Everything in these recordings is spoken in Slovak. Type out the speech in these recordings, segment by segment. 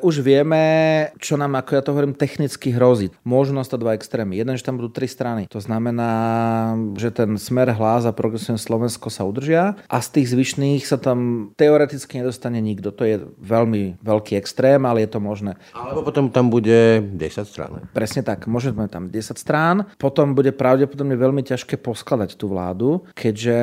už vieme, čo nám, ako ja to hovorím, technicky hrozí. Môžu nastať dva extrémy. Jeden, že tam budú tri strany. To znamená, že ten smer hlas a progresívne Slovensko sa udržia a z tých zvyšných sa tam teoreticky nedostane nikto. To je veľmi veľký extrém, ale je to možné. Alebo potom tam bude 10 strán. Presne tak. Môžeme tam 10 strán. Potom bude pravdepodobne veľmi ťažké poskladať tú vládu, keďže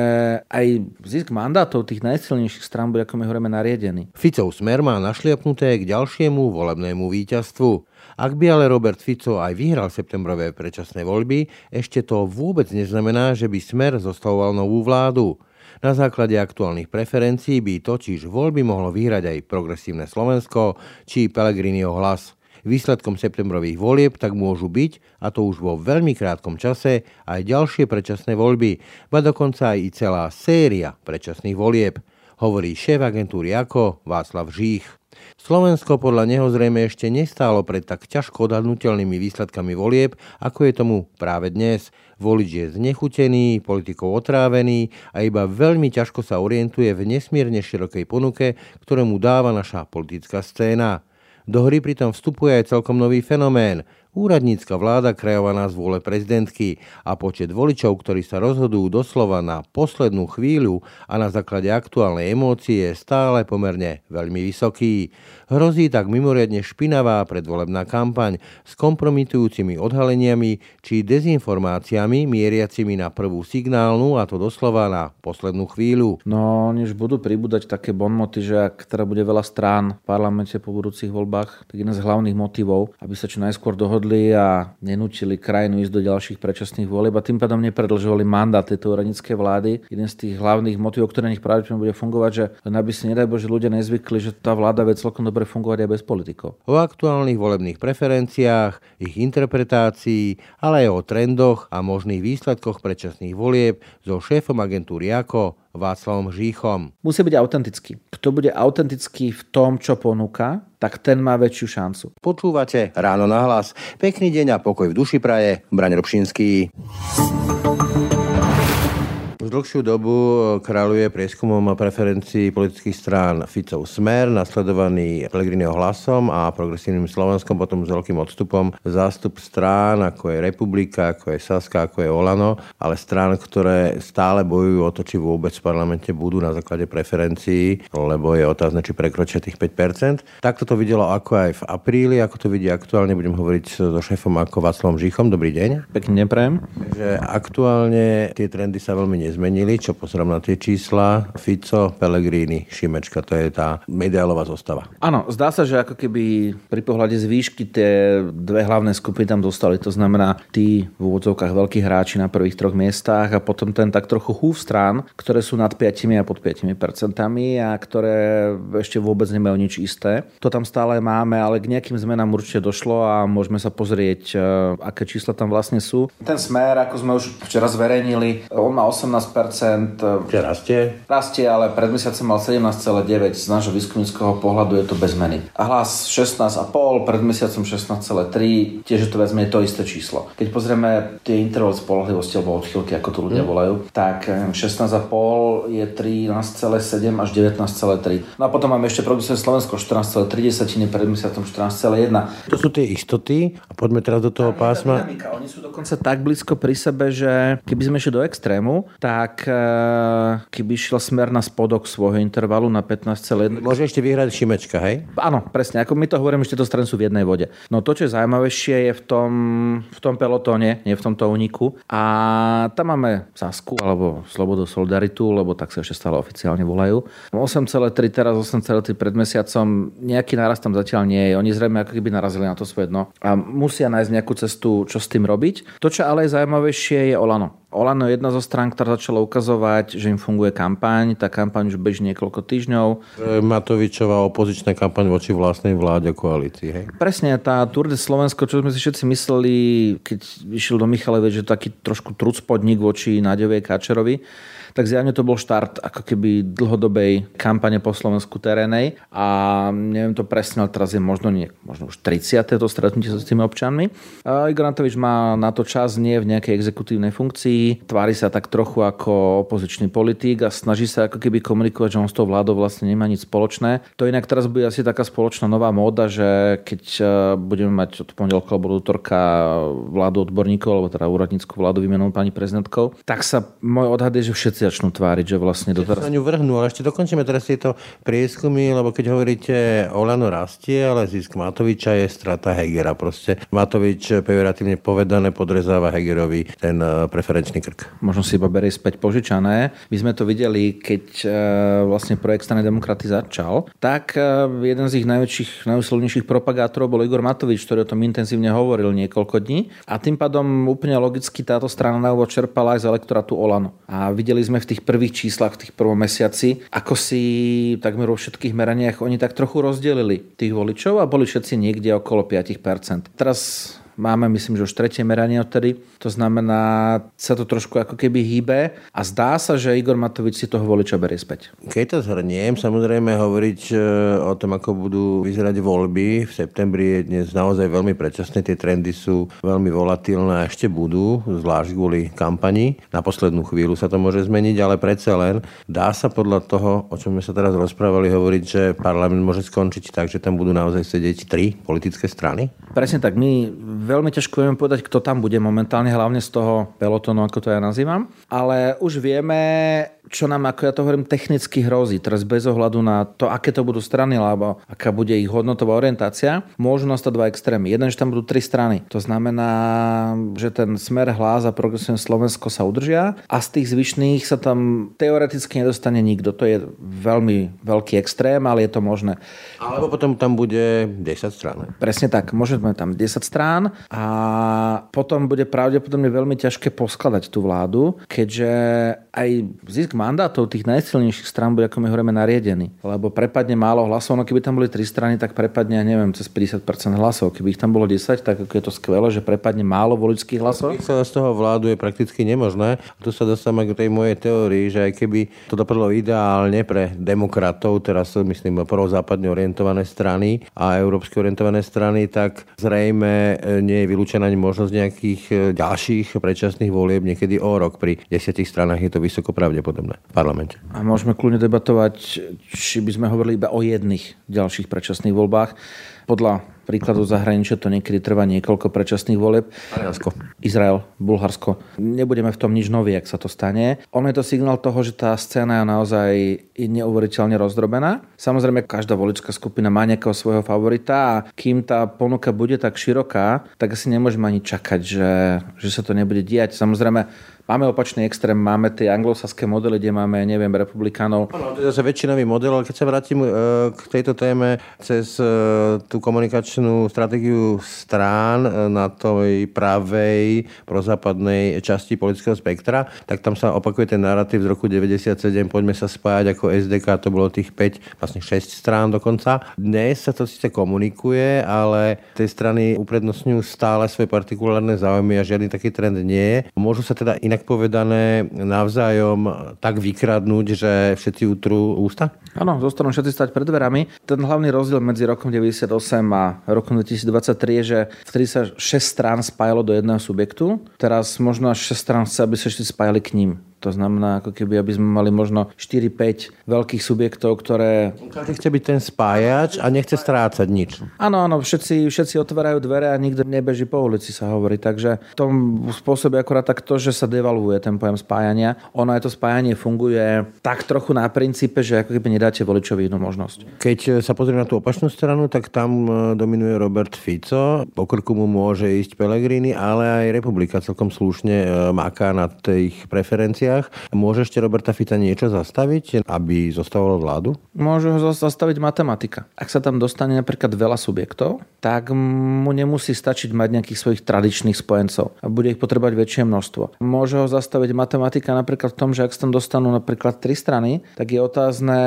aj zisk mandátov tých najsilnejších strán bude, ako my hovoríme, nariedený. Ficov smer má našliapnuté k ďalšie ďalšiemu volebnému víťazstvu. Ak by ale Robert Fico aj vyhral septembrové predčasné voľby, ešte to vôbec neznamená, že by Smer zostavoval novú vládu. Na základe aktuálnych preferencií by totiž voľby mohlo vyhrať aj progresívne Slovensko či Pelegriniho hlas. Výsledkom septembrových volieb tak môžu byť, a to už vo veľmi krátkom čase, aj ďalšie predčasné voľby, ba dokonca aj celá séria predčasných volieb, hovorí šéf agentúry ako Václav Žích. Slovensko podľa neho zrejme ešte nestálo pred tak ťažko odhadnutelnými výsledkami volieb, ako je tomu práve dnes. Volič je znechutený, politikou otrávený a iba veľmi ťažko sa orientuje v nesmierne širokej ponuke, ktoré mu dáva naša politická scéna. Do hry pritom vstupuje aj celkom nový fenomén – Úradnícka vláda krajovaná z vôle prezidentky a počet voličov, ktorí sa rozhodujú doslova na poslednú chvíľu a na základe aktuálnej emócie je stále pomerne veľmi vysoký. Hrozí tak mimoriadne špinavá predvolebná kampaň s kompromitujúcimi odhaleniami či dezinformáciami mieriacimi na prvú signálnu a to doslova na poslednú chvíľu. No, než budú pribúdať také bonmoty, že ak teda bude veľa strán v parlamente po budúcich voľbách, tak jeden z hlavných motivov, aby sa čo najskôr dohodli rozhodli a nenúčili krajinu ísť do ďalších predčasných volieb a tým pádom nepredlžovali mandát tejto úradníckej vlády. Jeden z tých hlavných motivov, ktoré nech pravdepodobne bude fungovať, že len aby si nedaj Bože ľudia nezvykli, že tá vláda vie celkom dobre fungovať aj bez politikov. O aktuálnych volebných preferenciách, ich interpretácii, ale aj o trendoch a možných výsledkoch predčasných volieb so šéfom agentúry ako Václavom Žíchom. Musí byť autentický. Kto bude autentický v tom, čo ponúka, tak ten má väčšiu šancu. Počúvate Ráno na hlas. Pekný deň a pokoj v duši praje. Braň Robšinský. Už dlhšiu dobu kráľuje prieskumom preferencií politických strán Ficov Smer, nasledovaný Pelegrinio hlasom a progresívnym Slovenskom, potom s veľkým odstupom zástup strán, ako je Republika, ako je Saska, ako je Olano, ale strán, ktoré stále bojujú o to, či vôbec v parlamente budú na základe preferencií, lebo je otázne, či prekročia tých 5%. Takto to videlo ako aj v apríli, ako to vidí aktuálne, budem hovoriť so šéfom ako Václavom Žichom. Dobrý deň. Pekne neprajem. Takže aktuálne tie trendy sa veľmi nezmenili zmenili, čo pozerám na tie čísla. Fico, Pellegrini, Šimečka, to je tá mediálová zostava. Áno, zdá sa, že ako keby pri pohľade z výšky tie dve hlavné skupiny tam dostali. To znamená tí v úvodzovkách veľkí hráči na prvých troch miestach a potom ten tak trochu húf strán, ktoré sú nad 5 a pod 5 percentami a ktoré ešte vôbec nemajú nič isté. To tam stále máme, ale k nejakým zmenám určite došlo a môžeme sa pozrieť, e, aké čísla tam vlastne sú. Ten smer, ako sme už včera zverejnili, on má 18 15%. Čiže rastie? Rastie, ale pred mesiacom mal 17,9. Z nášho výskumnického pohľadu je to bez meny. A hlas 16,5, pred mesiacom 16,3. Tiež je to viac menej to isté číslo. Keď pozrieme tie intervaly spolahlivosti alebo odchylky, ako to ľudia mm. volajú, tak 16,5 je 13,7 až 19,3. No a potom máme ešte progresívne Slovensko 14,3 desatiny, pred mesiacom 14,1. To sú tie istoty a poďme teraz do toho pásma. Oni sú dokonca tak blízko pri sebe, že keby sme išli do extrému, tak tak eh, keby šiel smer na spodok svojho intervalu na 15,1. Môže ešte vyhrať Šimečka, hej? Áno, presne. Ako my to hovoríme, že tieto strany sú v jednej vode. No to, čo je zaujímavejšie, je v tom, v tom pelotóne, nie v tomto úniku. A tam máme Sasku alebo Slobodu Solidaritu, lebo tak sa ešte stále oficiálne volajú. 8,3 teraz, 8,3 pred mesiacom. Nejaký nárast tam zatiaľ nie je. Oni zrejme ako keby narazili na to svoje dno a musia nájsť nejakú cestu, čo s tým robiť. To, čo ale je zaujímavejšie, je Olano. Olano je jedna zo strán, ktorá začala ukazovať, že im funguje kampaň. Tá kampaň už beží niekoľko týždňov. Matovičová opozičná kampaň voči vlastnej vláde koalícii. Hej? Presne, tá Tour de Slovensko, čo sme si všetci mysleli, keď vyšiel do Michalevič, že taký trošku truc podnik voči Náďovej Kačerovi, tak zjavne to bol štart ako keby dlhodobej kampane po Slovensku terénej a neviem to presne, ale teraz je možno, nie, možno už 30. to stretnutie s tými občanmi. A Igor Antovič má na to čas nie v nejakej exekutívnej funkcii, tvári sa tak trochu ako opozičný politík a snaží sa ako keby komunikovať, že on s tou vládou vlastne nemá nič spoločné. To inak teraz bude asi taká spoločná nová móda, že keď e, budeme mať od pondelka alebo útorka vládu odborníkov, alebo teda úradnícku vládu vymenovú pani prezidentkou, tak sa môj odhad je, že všetci začnú tváriť, že vlastne doteraz... Na ňu vrhnú, ale ešte dokončíme teraz tieto prieskumy, lebo keď hovoríte, Olano rastie, ale zisk Matoviča je strata Hegera. Proste Matovič pejoratívne povedané podrezáva Hegerovi ten e, preferenčný krk. Možno si iba berie späť požičané. My sme to videli, keď e, vlastne projekt Strany demokraty začal, tak e, jeden z ich najväčších, najúslovnejších propagátorov bol Igor Matovič, ktorý o tom intenzívne hovoril niekoľko dní. A tým pádom úplne logicky táto strana na úvod čerpala aj z elektorátu Olano. A videli sme v tých prvých číslach, v tých prvom mesiaci, ako si takmer vo všetkých meraniach oni tak trochu rozdelili tých voličov a boli všetci niekde okolo 5%. Teraz máme, myslím, že už tretie meranie odtedy. To znamená, sa to trošku ako keby hýbe a zdá sa, že Igor Matovič si toho voliča berie späť. Keď to zhrniem, samozrejme hovoriť e, o tom, ako budú vyzerať voľby v septembri je dnes naozaj veľmi predčasné. Tie trendy sú veľmi volatilné a ešte budú, zvlášť kvôli kampani. Na poslednú chvíľu sa to môže zmeniť, ale predsa len dá sa podľa toho, o čom sme sa teraz rozprávali, hovoriť, že parlament môže skončiť tak, že tam budú naozaj sedieť tri politické strany? Presne tak. My veľmi ťažko vieme povedať, kto tam bude momentálne, hlavne z toho pelotonu, ako to ja nazývam. Ale už vieme, čo nám, ako ja to hovorím, technicky hrozí. Teraz bez ohľadu na to, aké to budú strany, alebo aká bude ich hodnotová orientácia, môžu nastať dva extrémy. Jeden, že tam budú tri strany. To znamená, že ten smer hlas a progresívne Slovensko sa udržia a z tých zvyšných sa tam teoreticky nedostane nikto. To je veľmi veľký extrém, ale je to možné. Alebo potom tam bude 10 strán. Presne tak. Môžeme tam 10 strán a potom bude pravdepodobne veľmi ťažké poskladať tú vládu, keďže aj zisk mandátov tých najsilnejších strán bude, ako my hovoríme, nariedený. Lebo prepadne málo hlasov, no keby tam boli tri strany, tak prepadne, neviem, cez 50% hlasov. Keby ich tam bolo 10, tak je to skvelé, že prepadne málo voličských hlasov. Sa z toho vládu je prakticky nemožné. A tu sa dostávame k tej mojej teórii, že aj keby to dopadlo ideálne pre demokratov, teraz myslím prozápadne orientované strany a európske orientované strany, tak zrejme e, nie je vylúčená ani možnosť nejakých e, ďalších predčasných volieb niekedy o rok. Pri desiatich stranách je to vysoko pravdepodobné v parlamente. A môžeme kľudne debatovať, či by sme hovorili iba o jedných ďalších predčasných voľbách. Podľa príkladu zahraničia to niekedy trvá niekoľko predčasných volieb. Taliansko. Izrael, Bulharsko. Nebudeme v tom nič nový, ak sa to stane. On je to signál toho, že tá scéna je naozaj neuveriteľne rozdrobená. Samozrejme, každá voličská skupina má nejakého svojho favorita a kým tá ponuka bude tak široká, tak asi nemôžeme ani čakať, že, že sa to nebude diať. Samozrejme, Máme opačný extrém, máme tie anglosaské modely, kde máme, neviem, republikánov. Áno, to je zase väčšinový model, ale keď sa vrátim e, k tejto téme cez e, tú komunikačnú stratégiu strán e, na tej pravej prozápadnej časti politického spektra, tak tam sa opakuje ten narratív z roku 97, poďme sa spájať ako SDK, to bolo tých 5, vlastne 6 strán dokonca. Dnes sa to síce komunikuje, ale tie strany uprednostňujú stále svoje partikulárne záujmy a žiadny taký trend nie je. Môžu sa teda inak inak povedané navzájom tak vykradnúť, že všetci utrú ústa? Áno, zostanú všetci stať pred dverami. Ten hlavný rozdiel medzi rokom 98 a rokom 2023 je, že vtedy sa 6 strán spájalo do jedného subjektu. Teraz možno až 6 strán chce, aby sa všetci spájali k ním. To znamená, ako keby, aby sme mali možno 4-5 veľkých subjektov, ktoré... Každý chce byť ten spájač a nechce strácať nič. Áno, áno, všetci, všetci otvárajú dvere a nikto nebeží po ulici, sa hovorí. Takže v tom spôsobe akorát tak to, že sa devalvuje ten pojem spájania. Ono aj to spájanie funguje tak trochu na princípe, že ako keby nedáte voličovi inú možnosť. Keď sa pozrieme na tú opačnú stranu, tak tam e, dominuje Robert Fico. Po krku mu môže ísť Pellegrini, ale aj Republika celkom slušne e, maká na tých preferenciách veciach. Môže ešte Roberta Fica niečo zastaviť, aby zostával vládu? Môže ho zastaviť matematika. Ak sa tam dostane napríklad veľa subjektov, tak mu nemusí stačiť mať nejakých svojich tradičných spojencov. A bude ich potrebovať väčšie množstvo. Môže ho zastaviť matematika napríklad v tom, že ak sa tam dostanú napríklad tri strany, tak je otázne,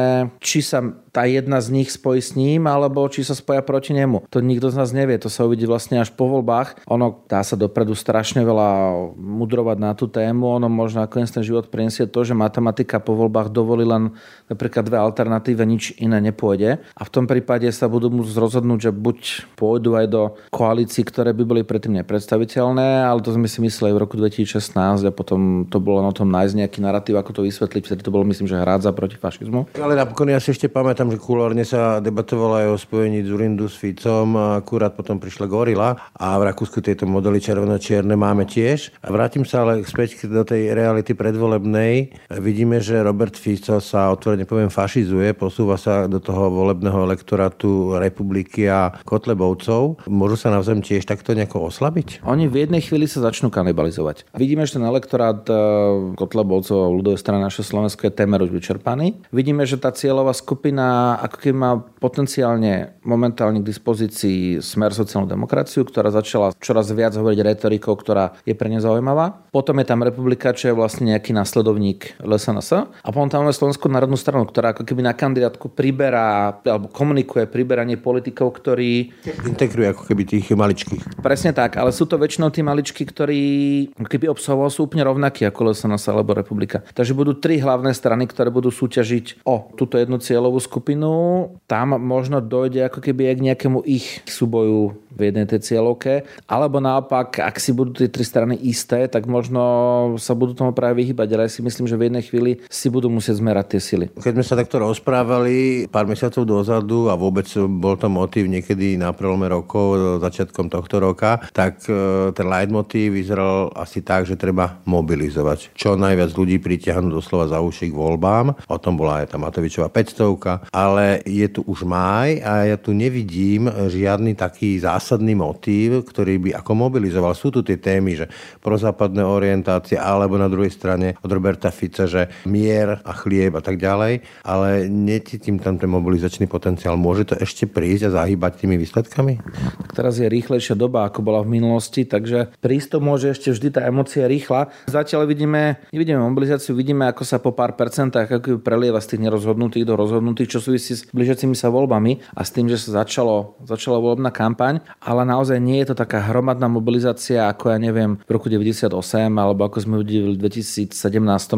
či sa tá jedna z nich spojí s ním, alebo či sa spoja proti nemu. To nikto z nás nevie, to sa uvidí vlastne až po voľbách. Ono dá sa dopredu strašne veľa mudrovať na tú tému, ono možno nakoniec ten život prinesie to, že matematika po voľbách dovolí len napríklad dve alternatíve, nič iné nepôjde. A v tom prípade sa budú musieť rozhodnúť, že buď pôjdu aj do koalícií, ktoré by boli predtým nepredstaviteľné, ale to sme si mysleli v roku 2016 a potom to bolo na tom nájsť nejaký narratív, ako to vysvetliť. Vtedy to bolo, myslím, že hrádza proti fašizmu. Ale napokon ja si ešte pamätám, že kulárne sa debatovalo aj o spojení Zurindu s Ficom a akurát potom prišla Gorila a v Rakúsku tieto modely červeno-čierne máme tiež. A vrátim sa ale späť do tej reality predvolebnej. Vidíme, že Robert Fico sa otvorene poviem fašizuje, posúva sa do toho volebného elektorátu republiky a Kotlebovcov. Môžu sa navzájom tiež takto nejako oslabiť? Oni v jednej chvíli sa začnú kanibalizovať. Vidíme, že ten elektorát e, Kotlebovcov a ľudové strany naše Slovensko je témer už vyčerpaný. Vidíme, že tá cieľová skupina ako keby má potenciálne momentálne k dispozícii smer sociálnu demokraciu, ktorá začala čoraz viac hovoriť retorikou, ktorá je pre ne zaujímavá. Potom je tam republika, čo je vlastne nejaký nasledovník LSNS. A potom tam máme Slovenskú národnú stranu, ktorá ako keby na kandidátku priberá alebo komunikuje priberanie politikov, ktorí... Integruje ako keby tých maličkých. Presne tak, ale sú to väčšinou tí maličky, ktorí keby obsahoval sú úplne rovnakí ako LSNS alebo republika. Takže budú tri hlavné strany, ktoré budú súťažiť o túto jednu cieľovú skupinu. Tam možno dojde ako keby aj k nejakému ich súboju v jednej tej cieľovke. Alebo naopak, ak si budú tie tri strany isté, tak možno sa budú tomu práve vyhybať. Ale ja si myslím, že v jednej chvíli si budú musieť zmerať tie sily. Keď sme sa takto rozprávali pár mesiacov dozadu a vôbec bol to motív niekedy na prelome rokov, začiatkom tohto roka, tak e, ten leitmotív vyzeral asi tak, že treba mobilizovať. Čo najviac ľudí pritiahnuť doslova za uši k voľbám. O tom bola aj tá Matovičová 500, ale je tu už máj a ja tu nevidím žiadny taký zás zásadný motív, ktorý by ako mobilizoval. Sú tu tie témy, že prozápadné orientácie, alebo na druhej strane od Roberta Fica, že mier a chlieb a tak ďalej, ale necítim tam ten mobilizačný potenciál. Môže to ešte prísť a zahýbať tými výsledkami? Tak teraz je rýchlejšia doba, ako bola v minulosti, takže prístup môže ešte vždy tá emocia rýchla. Zatiaľ vidíme, nevidíme mobilizáciu, vidíme, ako sa po pár percentách ako prelieva z tých nerozhodnutých do rozhodnutých, čo súvisí s blížiacimi sa voľbami a s tým, že sa začalo, začala voľbná kampaň ale naozaj nie je to taká hromadná mobilizácia, ako ja neviem, v roku 98, alebo ako sme videli v 2017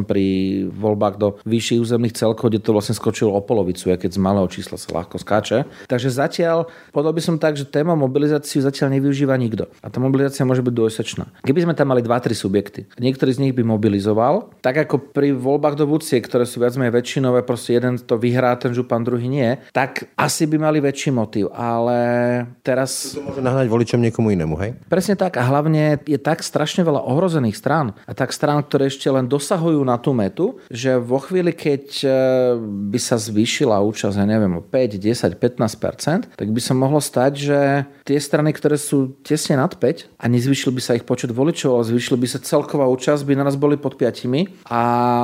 pri voľbách do vyšších územných celkov, kde to vlastne skočilo o polovicu, keď z malého čísla sa ľahko skáče. Takže zatiaľ, povedal by som tak, že téma mobilizáciu zatiaľ nevyužíva nikto. A tá mobilizácia môže byť dvojsečná. Keby sme tam mali 2-3 subjekty, niektorý z nich by mobilizoval, tak ako pri voľbách do Vúcie, ktoré sú viac menej väčšinové, proste jeden to vyhrá, ten župan, druhý nie, tak asi by mali väčší motív. Ale teraz môže nahnať voličom niekomu inému, hej? Presne tak a hlavne je tak strašne veľa ohrozených strán a tak strán, ktoré ešte len dosahujú na tú metu, že vo chvíli, keď e, by sa zvýšila účasť, ja neviem, o 5, 10, 15%, tak by sa mohlo stať, že tie strany, ktoré sú tesne nad 5 a nezvyšil by sa ich počet voličov, ale zvýšil by sa celková účasť, by naraz boli pod 5 a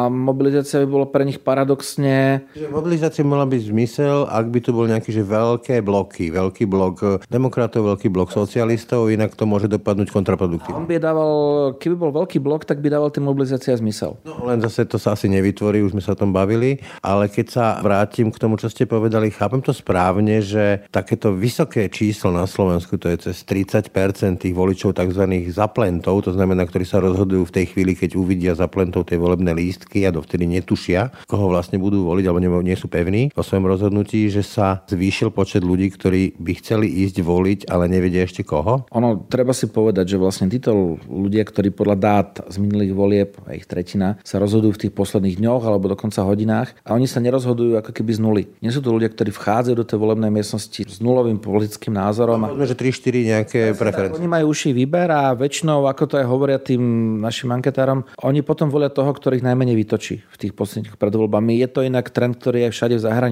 mobilizácia by bolo pre nich paradoxne... mobilizácia mala byť zmysel, ak by tu bol nejaký, že veľké bloky, veľký blok demokratov, veľký blok socialistov, inak to môže dopadnúť kontraproduktívne. On by dával, keby bol veľký blok, tak by dával tým mobilizácia zmysel. No, len zase to sa asi nevytvorí, už sme sa o tom bavili, ale keď sa vrátim k tomu, čo ste povedali, chápem to správne, že takéto vysoké číslo na Slovensku, to je cez 30% tých voličov tzv. zaplentov, to znamená, ktorí sa rozhodujú v tej chvíli, keď uvidia zaplentov tie volebné lístky a dovtedy netušia, koho vlastne budú voliť, alebo nie sú pevní o svojom rozhodnutí, že sa zvýšil počet ľudí, ktorí by chceli ísť voliť, ale nevedia ešte koho? Ono, treba si povedať, že vlastne títo ľudia, ktorí podľa dát z minulých volieb, a ich tretina, sa rozhodujú v tých posledných dňoch alebo dokonca hodinách a oni sa nerozhodujú ako keby z nuly. Nie sú to ľudia, ktorí vchádzajú do tej volebnej miestnosti s nulovým politickým názorom. No, že 3-4 nejaké preferencie. Oni majú uší výber a väčšinou, ako to aj hovoria tým našim anketárom, oni potom volia toho, ktorých najmenej vytočí v tých posledných predvoľbami. Je to inak trend, ktorý je všade v zahraničí,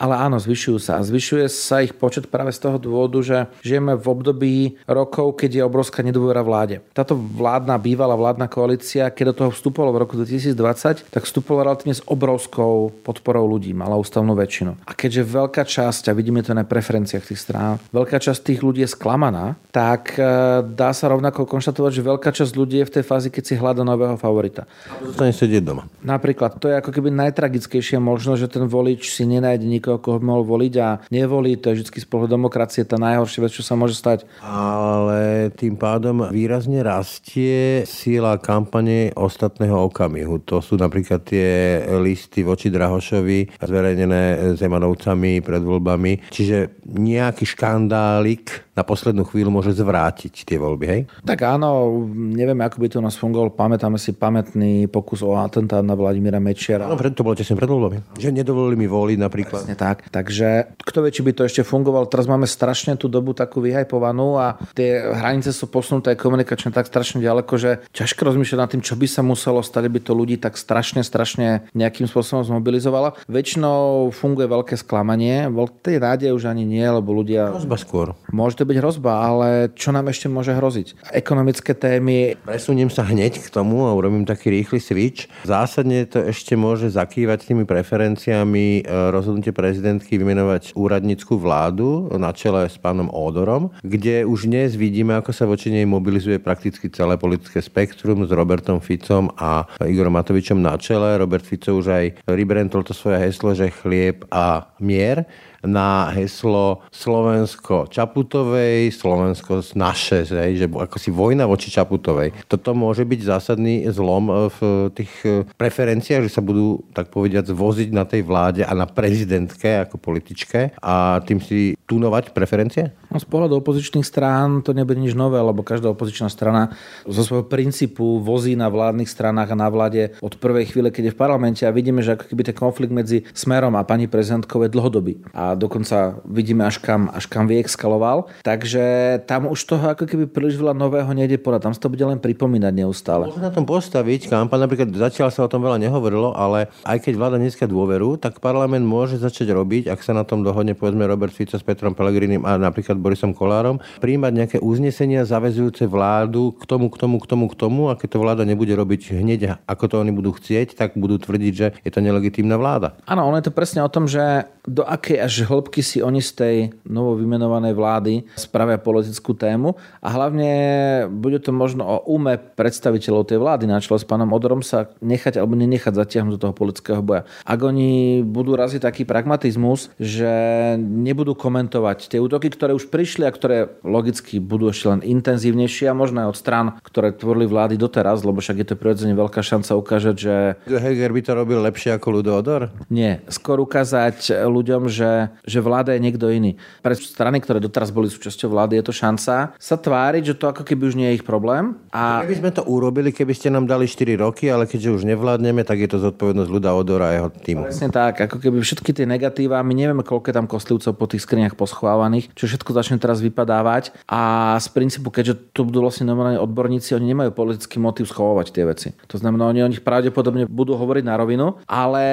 ale áno, zvyšujú sa. A zvyšuje sa ich počet práve z toho dôvodu, že žijeme v období rokov, keď je obrovská nedôvera vláde. Táto vládna, bývalá vládna koalícia, keď do toho vstupovalo v roku 2020, tak vstupovala relatívne s obrovskou podporou ľudí, mala ústavnú väčšinu. A keďže veľká časť, a vidíme to na preferenciách tých strán, veľká časť tých ľudí je sklamaná, tak e, dá sa rovnako konštatovať, že veľká časť ľudí je v tej fázi, keď si hľada nového favorita. Zostane sedieť doma. Napríklad, to je ako keby najtragickejšie možno, že ten volič si si nenájde nikoho, koho mohol voliť a nevolí, to je vždy z pohľadu demokracie tá najhoršia vec, čo sa môže stať. Ale tým pádom výrazne rastie síla kampane ostatného okamihu. To sú napríklad tie listy voči Drahošovi zverejnené Zemanovcami pred voľbami. Čiže nejaký škandálik na poslednú chvíľu môže zvrátiť tie voľby, hej? Tak áno, neviem, ako by to u nás fungovalo. Pamätáme si pamätný pokus o atentát na Vladimíra Mečiara. No, to bolo tesne pred voľbami. Že nedovolili mi voliť napríklad. Presne tak. Takže kto vie, či by to ešte fungovalo. Teraz máme strašne tú dobu takú vyhajpovanú a tie hranice sú posunuté komunikačne tak strašne ďaleko, že ťažko rozmýšľať nad tým, čo by sa muselo stať, aby to ľudí tak strašne, strašne nejakým spôsobom zmobilizovalo. Väčšinou funguje veľké sklamanie. Tej nádeje už ani nie, lebo ľudia... Hrozba skôr. Môže byť hrozba, ale čo nám ešte môže hroziť? Ekonomické témy. Presuniem sa hneď k tomu a urobím taký rýchly switch. Zásadne to ešte môže zakývať tými preferenciami e, rozhodnutie prezidentky vymenovať úradnícku vládu na čele s pánom Ódorom, kde už dnes vidíme, ako sa voči nej mobilizuje prakticky celé politické spektrum s Robertom Ficom a Igorom Matovičom na čele. Robert Fico už aj vybrentol to svoje heslo, že chlieb a mier na heslo Slovensko Čaputovej, Slovensko naše, že ako si vojna voči Čaputovej. Toto môže byť zásadný zlom v tých preferenciách, že sa budú, tak povediať, voziť na tej vláde a na prezidentke ako političke a tým si tunovať preferencie? No, z pohľadu opozičných strán to nebude nič nové, lebo každá opozičná strana zo svojho princípu vozí na vládnych stranách a na vláde od prvej chvíle, keď je v parlamente a vidíme, že ako keby ten konflikt medzi Smerom a pani prezidentkou je dlhodobý. A dokonca vidíme až kam, až kam vyexkaloval. Takže tam už toho ako keby príliš veľa nového nejde podať. Tam sa to bude len pripomínať neustále. Môžeme na tom postaviť kampaň, napríklad zatiaľ sa o tom veľa nehovorilo, ale aj keď vláda dneska dôveru, tak parlament môže začať robiť, ak sa na tom dohodne povedzme Robert Fico s Petrom Pelegrinim a napríklad Borisom Kolárom, príjmať nejaké uznesenia zavezujúce vládu k tomu, k tomu, k tomu, k tomu a keď to vláda nebude robiť hneď, ako to oni budú chcieť, tak budú tvrdiť, že je to nelegitímna vláda. Áno, ono je to presne o tom, že do akej až hĺbky si oni z tej novo vymenovanej vlády spravia politickú tému a hlavne bude to možno o úme predstaviteľov tej vlády na čele s pánom Odorom sa nechať alebo nenechať zatiahnuť do toho politického boja. Ak oni budú raziť taký pragmatizmus, že nebudú komentovať tie útoky, ktoré už prišli a ktoré logicky budú ešte len intenzívnejšie a možno aj od strán, ktoré tvorili vlády doteraz, lebo však je to prirodzene veľká šanca ukázať, že... Heger by to robil lepšie ako Ludo Odor? Nie. Skôr ukázať ľuďom, že, že vláda je niekto iný. Pre strany, ktoré doteraz boli súčasťou vlády, je to šanca sa tváriť, že to ako keby už nie je ich problém. A... Keby sme to urobili, keby ste nám dali 4 roky, ale keďže už nevládneme, tak je to zodpovednosť ľuda Odora a jeho týmu. Presne tak, ako keby všetky tie negatíva, my nevieme, koľko je tam kostlivcov po tých skriniach poschovávaných, čo všetko začne teraz vypadávať. A z princípu, keďže tu budú vlastne normálne odborníci, oni nemajú politický motiv schovávať tie veci. To znamená, oni o nich pravdepodobne budú hovoriť na rovinu, ale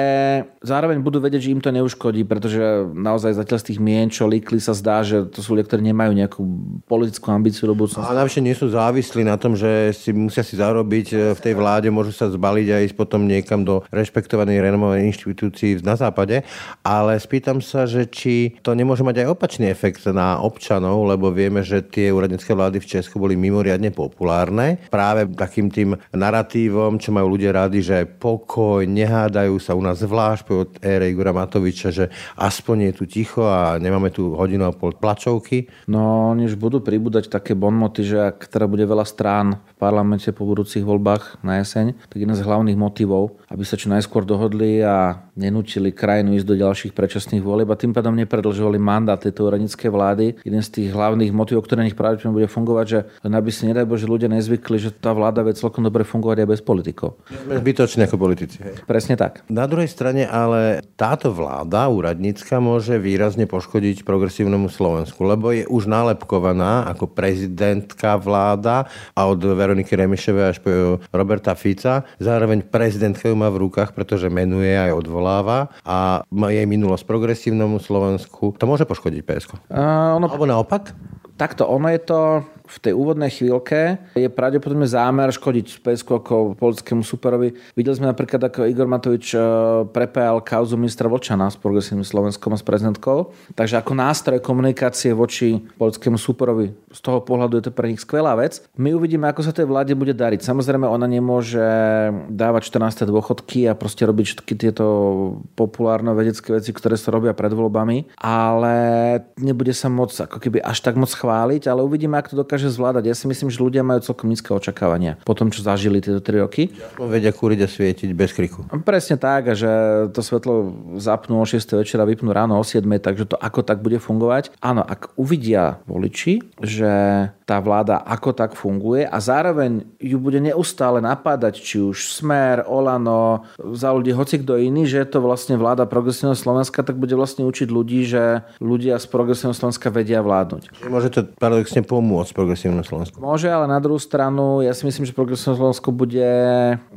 zároveň budú vedieť, že im to neuškodí, pretože naozaj zatiaľ z tých mien, čo líkli, sa zdá, že to sú ľudia, ktorí nemajú nejakú politickú ambíciu do budúcnosti. A navyše nie sú závislí na tom, že si musia si zarobiť e, v tej vláde, môžu sa zbaliť a ísť potom niekam do rešpektovanej renomovanej inštitúcií na západe. Ale spýtam sa, že či to nemôže mať aj opačný efekt na občanov, lebo vieme, že tie úradnícke vlády v Česku boli mimoriadne populárne. Práve takým tým naratívom, čo majú ľudia rádi, že pokoj, nehádajú sa u nás zvlášť po ére Igora Matoviča, že aspoň je tu ticho a nemáme tu hodinu a pol plačovky. No, už budú pribúdať také bonmoty, že ak teda bude veľa strán v parlamente po budúcich voľbách na jeseň, tak jeden z hlavných motivov, aby sa čo najskôr dohodli a nenúčili krajinu ísť do ďalších predčasných volieb a tým pádom nepredlžovali mandát tejto úradníckej vlády. Jeden z tých hlavných motivov, ktoré nich práve bude fungovať, že len aby si nedaj Bože ľudia nezvykli, že tá vláda vie celkom dobre fungovať aj bez politikov. Sme zbytoční ako politici. Hej. Presne tak. Na druhej strane ale táto vláda úradnícka môže výrazne poškodiť progresívnemu Slovensku, lebo je už nálepkovaná ako prezidentka vláda a od Veroniky Remišovej až po Roberta Fica. Zároveň prezidentka ju má v rukách, pretože menuje aj odvoláva a jej minulosť progresívnemu Slovensku. To môže poškodiť PSK? Uh, ono... Alebo naopak? Takto, ono je to v tej úvodnej chvíľke je pravdepodobne zámer škodiť PSK ako politickému superovi. Videli sme napríklad, ako Igor Matovič e, prepájal kauzu ministra Vočana s progresívnym Slovenskom a s prezidentkou. Takže ako nástroj komunikácie voči politickému superovi z toho pohľadu je to pre nich skvelá vec. My uvidíme, ako sa tej vláde bude dariť. Samozrejme, ona nemôže dávať 14. dôchodky a proste robiť všetky tieto populárne vedecké veci, ktoré sa robia pred voľbami, ale nebude sa môcť ako keby až tak moc chváliť, ale uvidíme, ako to dokáže zvládať. Ja si myslím, že ľudia majú celkom nízke očakávania po tom, čo zažili tieto 3 roky. Vedia kúriť a svietiť bez kriku. Presne tak, že to svetlo zapnú o 6. večera, vypnú ráno o 7. takže to ako tak bude fungovať. Áno, ak uvidia voliči, že tá vláda ako tak funguje a zároveň ju bude neustále napádať, či už Smer, Olano, za ľudí hoci kto iný, že je to vlastne vláda progresívneho Slovenska, tak bude vlastne učiť ľudí, že ľudia z progresívneho Slovenska vedia vládnuť. Môže to paradoxne pomôcť progresívne Slovensko. Môže, ale na druhú stranu, ja si myslím, že progresívne Slovensko bude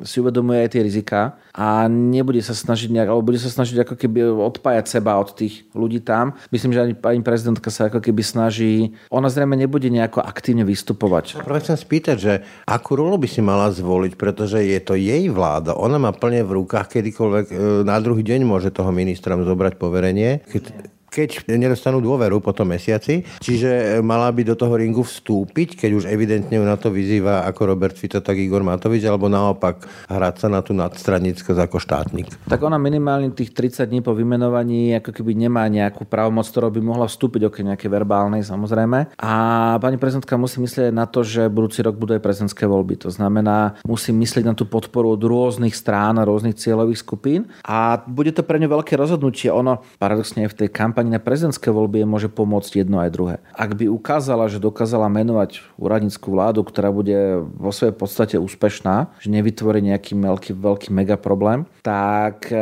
si uvedomuje aj tie rizika a nebude sa snažiť nejak, alebo bude sa snažiť ako keby odpájať seba od tých ľudí tam. Myslím, že ani pani prezidentka sa ako keby snaží, ona zrejme nebude nejako aktívne vystupovať. Práve chcem spýtať, že akú rolu by si mala zvoliť, pretože je to jej vláda. Ona má plne v rukách, kedykoľvek e, na druhý deň môže toho ministra zobrať poverenie. Keď keď nedostanú dôveru po tom mesiaci. Čiže mala by do toho ringu vstúpiť, keď už evidentne ju na to vyzýva ako Robert Fico, tak Igor Matovič, alebo naopak hrať sa na tú nadstranickosť ako štátnik. Tak ona minimálne tých 30 dní po vymenovaní ako keby nemá nejakú právomoc, ktorou by mohla vstúpiť, okrem nejaké verbálnej samozrejme. A pani prezidentka musí myslieť na to, že budúci rok budú aj prezidentské voľby. To znamená, musí myslieť na tú podporu od rôznych strán a rôznych cieľových skupín. A bude to pre ňu veľké rozhodnutie. Ono paradoxne v tej kampani kampani na prezidentské voľby môže pomôcť jedno aj druhé. Ak by ukázala, že dokázala menovať úradnícku vládu, ktorá bude vo svojej podstate úspešná, že nevytvorí nejaký veľký, veľký mega problém, tak e,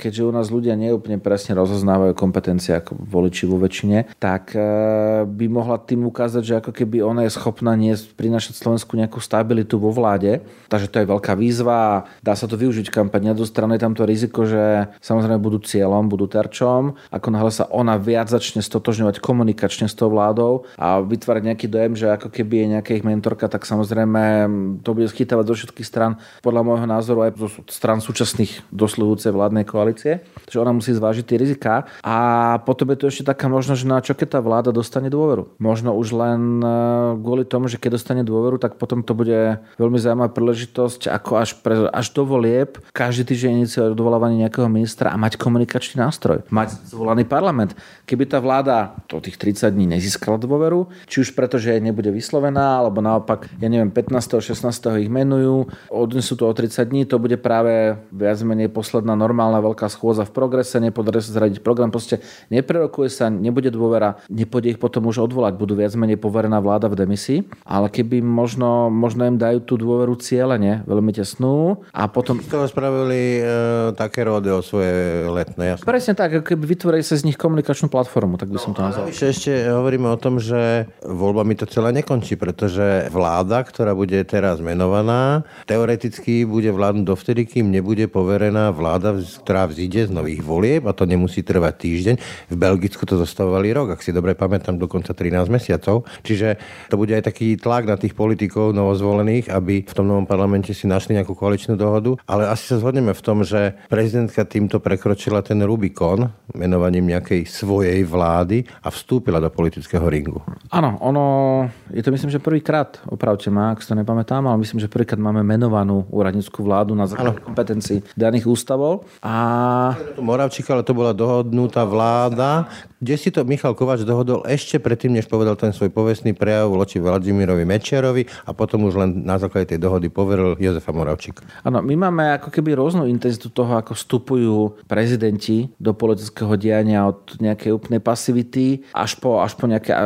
keďže u nás ľudia neúplne presne rozoznávajú kompetencie ako voliči vo väčšine, tak e, by mohla tým ukázať, že ako keby ona je schopná nie prinašať Slovensku nejakú stabilitu vo vláde. Takže to je veľká výzva. Dá sa to využiť kampaň. Na druhej strane je tam to riziko, že samozrejme budú cieľom, budú terčom. Ako náhle sa ona viac začne stotožňovať komunikačne s tou vládou a vytvárať nejaký dojem, že ako keby je nejaká ich mentorka, tak samozrejme to bude schytávať zo všetkých stran, podľa môjho názoru aj zo stran súčasných dosluhujúcej vládnej koalície. Takže ona musí zvážiť tie riziká. A potom je tu ešte taká možnosť, že na čo keď tá vláda dostane dôveru. Možno už len e, kvôli tomu, že keď dostane dôveru, tak potom to bude veľmi zaujímavá príležitosť, ako až, pre, až do volieb každý týždeň iniciovať odvolávanie nejakého ministra a mať komunikačný nástroj. Mať zvolaný Národný parlament. Keby tá vláda to tých 30 dní nezískala dôveru, či už preto, že nebude vyslovená, alebo naopak, ja neviem, 15. 16. ich menujú, odnesú to o 30 dní, to bude práve viac menej posledná normálna veľká schôza v progrese, nepodarí sa zradiť program, proste neprerokuje sa, nebude dôvera, nepôjde ich potom už odvolať, budú viac menej poverená vláda v demisii, ale keby možno, možno im dajú tú dôveru cieľene, veľmi tesnú a potom... Spravili e, také rodeo svoje letné, jasné. Presne tak, keby vytvorili cez nich komunikačnú platformu, tak by som to no, nazval. Ešte hovoríme o tom, že voľbami to celé nekončí, pretože vláda, ktorá bude teraz menovaná, teoreticky bude vládnuť dovtedy, kým nebude poverená vláda, ktorá vzíde z nových volieb a to nemusí trvať týždeň. V Belgicku to zostavovali rok, ak si dobre pamätám, dokonca 13 mesiacov. Čiže to bude aj taký tlak na tých politikov novozvolených, aby v tom novom parlamente si našli nejakú koaličnú dohodu. Ale asi sa zhodneme v tom, že prezidentka týmto prekročila ten Rubikon menovaním založením nejakej svojej vlády a vstúpila do politického ringu. Áno, ono, je to myslím, že prvýkrát, opravte ma, ak to nepamätám, ale myslím, že prvýkrát máme menovanú úradnickú vládu na základe kompetencií daných ústavov. A... Moravčík, ale to bola dohodnutá vláda, kde si to Michal Kováč dohodol ešte predtým, než povedal ten svoj povestný prejav voči Vladimirovi Mečiarovi a potom už len na základe tej dohody poveril Jozefa Moravčík. Áno, my máme ako keby rôznu intenzitu toho, ako vstupujú prezidenti do politického diania správania od nejakej úplnej pasivity až po, až po nejaké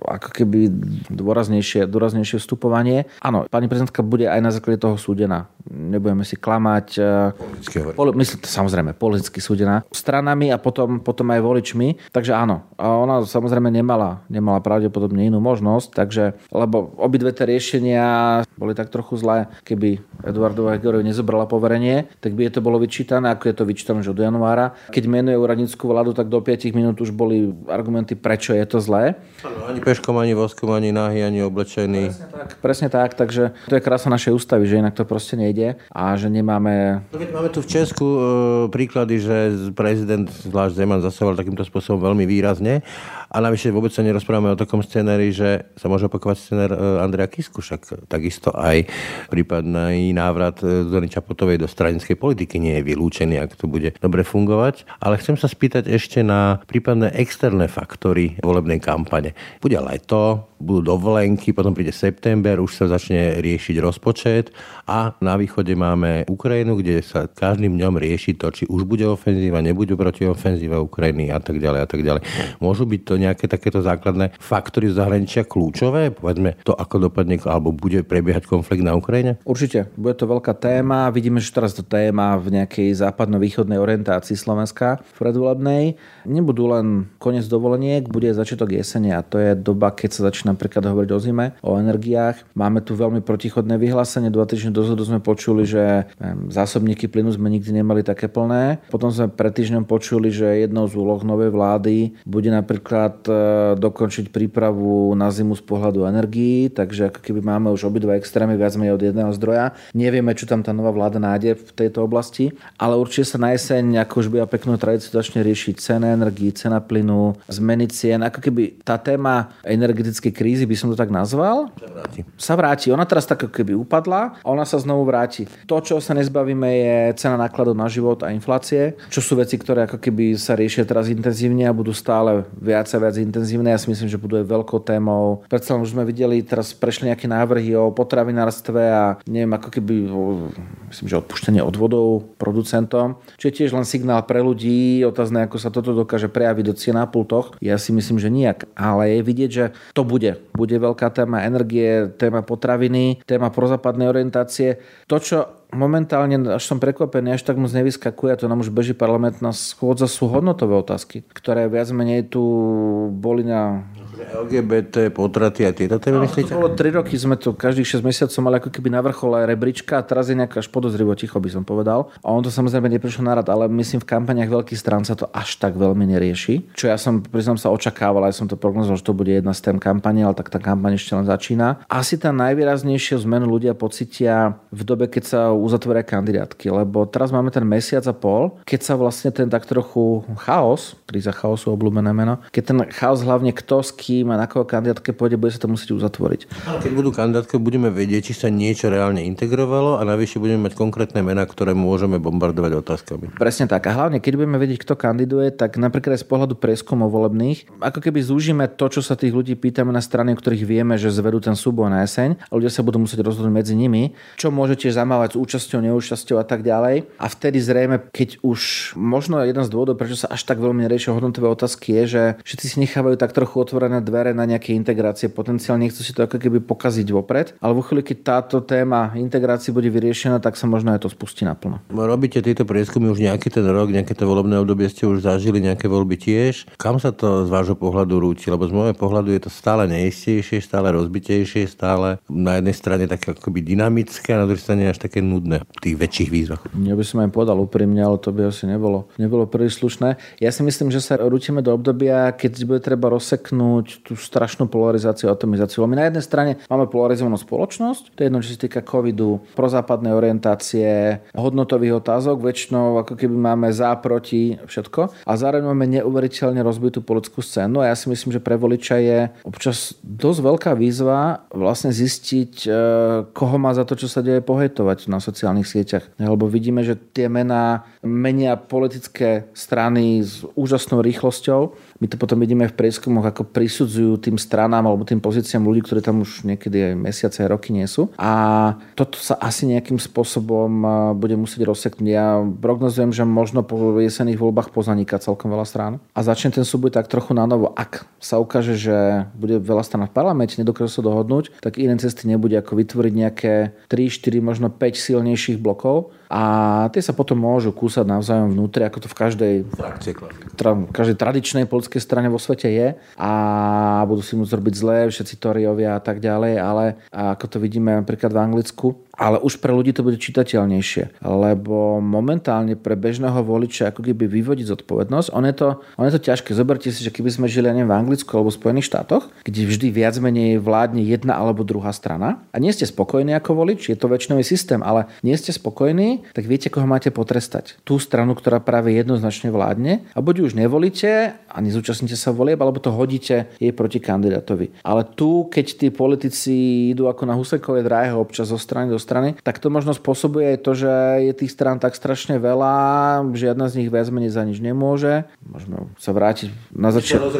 ako keby dôraznejšie, dôraznejšie vstupovanie. Áno, pani prezidentka bude aj na základe toho súdená. Nebudeme si klamať. E, poli, myslím, samozrejme, politicky súdená stranami a potom, potom aj voličmi. Takže áno, a ona samozrejme nemala, nemala pravdepodobne inú možnosť, takže, lebo obidve tie riešenia boli tak trochu zlé. Keby Eduardova Hegerovi nezobrala poverenie, tak by je to bolo vyčítané, ako je to vyčítané už od januára. Keď menuje úradníckú vládu, tak do 5 minút už boli argumenty, prečo je to zlé. Ani peškom, ani voskom, ani náhy, ani oblečený. Presne tak, presne tak, takže to je krása našej ústavy, že inak to proste nejde a že nemáme... No, máme tu v Česku e, príklady, že prezident zvlášť Zeman zasahoval takýmto spôsobom veľmi výrazne a navyše vôbec sa nerozprávame o takom scenári, že sa môže opakovať scenár e, Andrea Kisku, však takisto aj prípadný návrat e, Zony Čapotovej do stranickej politiky nie je vylúčený, ak to bude dobre fungovať. Ale chcem sa spýtať ešte na prípadné externé faktory volebnej kampane. Bude leto, budú dovolenky, potom príde september, už sa začne riešiť rozpočet a na východe máme Ukrajinu, kde sa každým dňom rieši to, či už bude ofenzíva, nebude proti ofenzíva Ukrajiny a tak ďalej a tak ďalej. Môžu byť to nejaké takéto základné faktory zahraničia kľúčové? Povedzme to, ako dopadne, alebo bude prebiehať konflikt na Ukrajine? Určite. Bude to veľká téma. Vidíme, že teraz to téma v nejakej západno-východnej orientácii Slovenska predvolebnej. Nebudú len koniec dovoleniek, bude začiatok jesene a to je doba, keď sa začína napríklad hovoriť o zime, o energiách. Máme tu veľmi protichodné vyhlásenie. Dva týždne dozadu sme počuli, že zásobníky plynu sme nikdy nemali také plné. Potom sme pred týždňom počuli, že jednou z úloh novej vlády bude napríklad e, dokončiť prípravu na zimu z pohľadu energií, takže ako keby máme už obidva extrémy viac menej od jedného zdroja. Nevieme, čo tam tá nová vláda nájde v tejto oblasti, ale určite sa na jeseň, ako už by peknú tradíciu, začne riešiť cena energií, cena plynu, zmeny cien. Ako keby tá téma energetickej krízy, by som to tak nazval, sa vráti. Sa vráti. Ona teraz tak keby upadla a ona sa znovu vráti. To, čo sa nezbavíme, je cena nákladov na život a inflácie, čo sú veci, ktoré ako keby sa riešia teraz intenzívne a budú stále viac a viac intenzívne. Ja si myslím, že budú aj veľkou témou. Predsa už sme videli, teraz prešli nejaké návrhy o potravinárstve a neviem, ako keby, myslím, že odpuštenie odvodov producentom. Čo je tiež len signál pre ľudí, otázne, ako sa toto dokáže prejaviť do cien na pultoch. Ja si myslím, že nijak. Ale je vidieť, že to bude. Bude veľká téma energie, téma potraviny, téma prozápadnej orientácie. To, čo momentálne, až som prekvapený, až tak moc nevyskakuje, to nám už beží parlamentná schôdza, sú hodnotové otázky, ktoré viac menej tu boli na LGBT, potraty a tieto témy, no, myslíte? To bolo 3 roky, sme to každých 6 mesiacov mali ako keby na vrchole rebríčka a teraz je nejaká až podozrivo ticho, by som povedal. A on to samozrejme neprišlo na rad, ale myslím v kampaniach veľkých strán sa to až tak veľmi nerieši. Čo ja som, priznám sa, očakával, aj som to prognozoval, že to bude jedna z tém kampane, ale tak tá kampaň ešte len začína. Asi tá najvýraznejšia zmenu ľudia pocitia v dobe, keď sa uzatvoria kandidátky, lebo teraz máme ten mesiac a pol, keď sa vlastne ten tak trochu chaos, kríza chaosu, obľúbené meno, keď ten chaos hlavne kto s kým a na koho kandidátke pôjde, bude sa to musieť uzatvoriť. Ale keď budú kandidátke, budeme vedieť, či sa niečo reálne integrovalo a navyše budeme mať konkrétne mená, ktoré môžeme bombardovať otázkami. Presne tak. A hlavne, keď budeme vedieť, kto kandiduje, tak napríklad aj z pohľadu prieskumov volebných, ako keby zúžime to, čo sa tých ľudí pýtame na strany, o ktorých vieme, že zvedú ten súboj na jeseň a ľudia sa budú musieť rozhodnúť medzi nimi, čo môžete zamávať s účasťou, neúčasťou a tak ďalej. A vtedy zrejme, keď už možno jeden z dôvodov, prečo sa až tak veľmi neriešia hodnotové otázky, je, že všetci si nechávajú tak trochu otvorené otvorené dvere na nejaké integrácie. Potenciálne nechcú si to ako keby pokaziť vopred, ale vo chvíli, keď táto téma integrácie bude vyriešená, tak sa možno aj to spustí naplno. Robíte tieto prieskumy už nejaký ten rok, nejaké to volebné obdobie ste už zažili, nejaké voľby tiež. Kam sa to z vášho pohľadu rúti? Lebo z môjho pohľadu je to stále neistejšie, stále rozbitejšie, stále na jednej strane také akoby dynamické a na druhej strane až také nudné v tých väčších výzvach. Ja by som aj povedal úprimne, ale to by asi nebolo, nebolo príliš slušné. Ja si myslím, že sa rútime do obdobia, keď bude treba rozseknúť vyzdvihnúť tú strašnú polarizáciu a atomizáciu. My na jednej strane máme polarizovanú spoločnosť, to je jedno, či sa týka covidu, prozápadnej orientácie, hodnotových otázok, väčšinou ako keby máme za, proti, všetko. A zároveň máme neuveriteľne rozbitú politickú scénu a ja si myslím, že pre voliča je občas dosť veľká výzva vlastne zistiť, e, koho má za to, čo sa deje pohejtovať na sociálnych sieťach. Lebo vidíme, že tie mená menia politické strany s úžasnou rýchlosťou my to potom vidíme v prieskumoch, ako prisudzujú tým stranám alebo tým pozíciám ľudí, ktorí tam už niekedy aj mesiace, aj roky nie sú. A toto sa asi nejakým spôsobom bude musieť rozseknúť. Ja prognozujem, že možno po jesených voľbách pozaníka celkom veľa strán. A začne ten súboj tak trochu na novo. Ak sa ukáže, že bude veľa strán v parlamente, nedokážu sa dohodnúť, tak iné cesty nebude ako vytvoriť nejaké 3, 4, možno 5 silnejších blokov a tie sa potom môžu kúsať navzájom vnútri, ako to v každej, tra, každej tradičnej politickej strane vo svete je. A budú si môcť robiť zlé, všetci Toriovia a tak ďalej, ale ako to vidíme napríklad v Anglicku, ale už pre ľudí to bude čitateľnejšie, lebo momentálne pre bežného voliča ako keby vyvodiť zodpovednosť, on je to, on je to ťažké. Zoberte si, že keby sme žili neviem, v Anglicku alebo v Spojených štátoch, kde vždy viac menej vládne jedna alebo druhá strana a nie ste spokojní ako volič, je to väčšinový systém, ale nie ste spokojní, tak viete, koho máte potrestať. Tú stranu, ktorá práve jednoznačne vládne a buď už nevolíte a nezúčastnite sa volieb, alebo to hodíte jej proti kandidátovi. Ale tu, keď tí politici idú ako na Husekovej dráhe občas zo strany do strany, tak to možno spôsobuje aj to, že je tých strán tak strašne veľa, žiadna z nich viac menej za nič nemôže. Môžeme sa vrátiť na začiatok.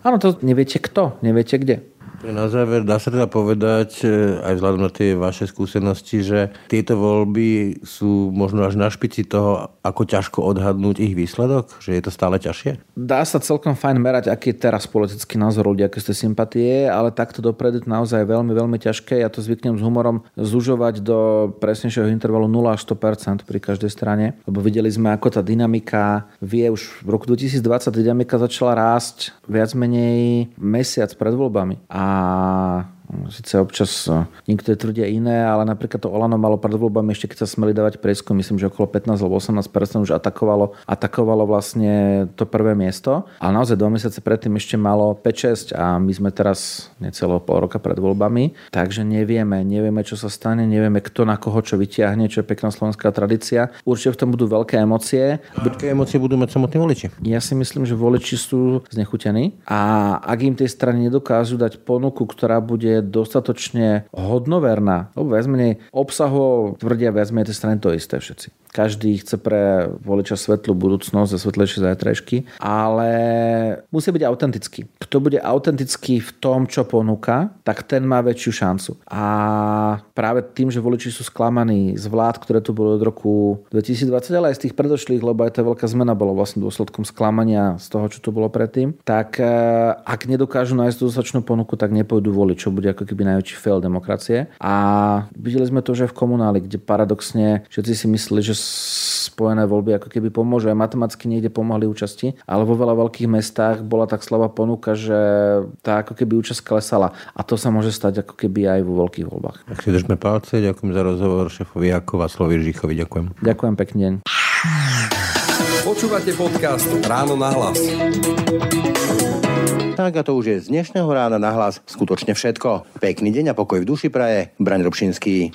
Áno, to neviete kto, neviete kde. Na záver, dá sa teda povedať, e, aj vzhľadom na tie vaše skúsenosti, že tieto voľby sú možno až na špici toho, ako ťažko odhadnúť ich výsledok? Že je to stále ťažšie? Dá sa celkom fajn merať, aký je teraz politický názor ľudí, aké ste sympatie, ale takto dopredu naozaj veľmi, veľmi ťažké. Ja to zvyknem s humorom zužovať do presnejšieho intervalu 0 až 100% pri každej strane, lebo videli sme, ako tá dynamika vie už v roku 2020 dynamika začala rásť viac menej mesiac pred voľbami. A a Sice občas e, niektorí tvrdia iné, ale napríklad to Olano malo pred voľbami ešte keď sa smeli dávať presku, myslím, že okolo 15 alebo 18 už atakovalo, atakovalo vlastne to prvé miesto. Ale naozaj dva mesiace predtým ešte malo 5-6 a my sme teraz necelo pol roka pred voľbami, takže nevieme, nevieme, čo sa stane, nevieme, kto na koho čo vyťahne, čo je pekná slovenská tradícia. Určite v tom budú veľké emócie. Aké emócie budú mať samotní voliči? Ja si myslím, že voliči sú znechutení a ak im tej strany nedokážu dať ponuku, ktorá bude dostatočne hodnoverná, lebo viac menej obsahu tvrdia viac menej tie strany to isté všetci. Každý chce pre voliča svetlú budúcnosť a svetlejšie zajtrajšky, ale musí byť autentický. Kto bude autentický v tom, čo ponúka, tak ten má väčšiu šancu. A práve tým, že voliči sú sklamaní z vlád, ktoré tu boli od roku 2020, ale aj z tých predošlých, lebo aj tá veľká zmena bola vlastne dôsledkom sklamania z toho, čo tu bolo predtým, tak eh, ak nedokážu nájsť dostatočnú ponuku, tak nepôjdu voliť, čo bude ako keby najväčší fail demokracie. A videli sme to, že v komunáli, kde paradoxne všetci si mysleli, že spojené voľby ako keby pomôžu. Aj matematicky niekde pomohli účasti, ale vo veľa veľkých mestách bola tak slabá ponuka, že tá ako keby účasť klesala. A to sa môže stať ako keby aj vo veľkých voľbách. Tak si držme palce, ďakujem za rozhovor šéfovi Jakova Slovi Žichovi. Ďakujem. Ďakujem pekný deň. Počúvate podcast Ráno na hlas. Tak a to už je z dnešného rána na hlas skutočne všetko. Pekný deň a pokoj v duši praje. Braň Robšinský.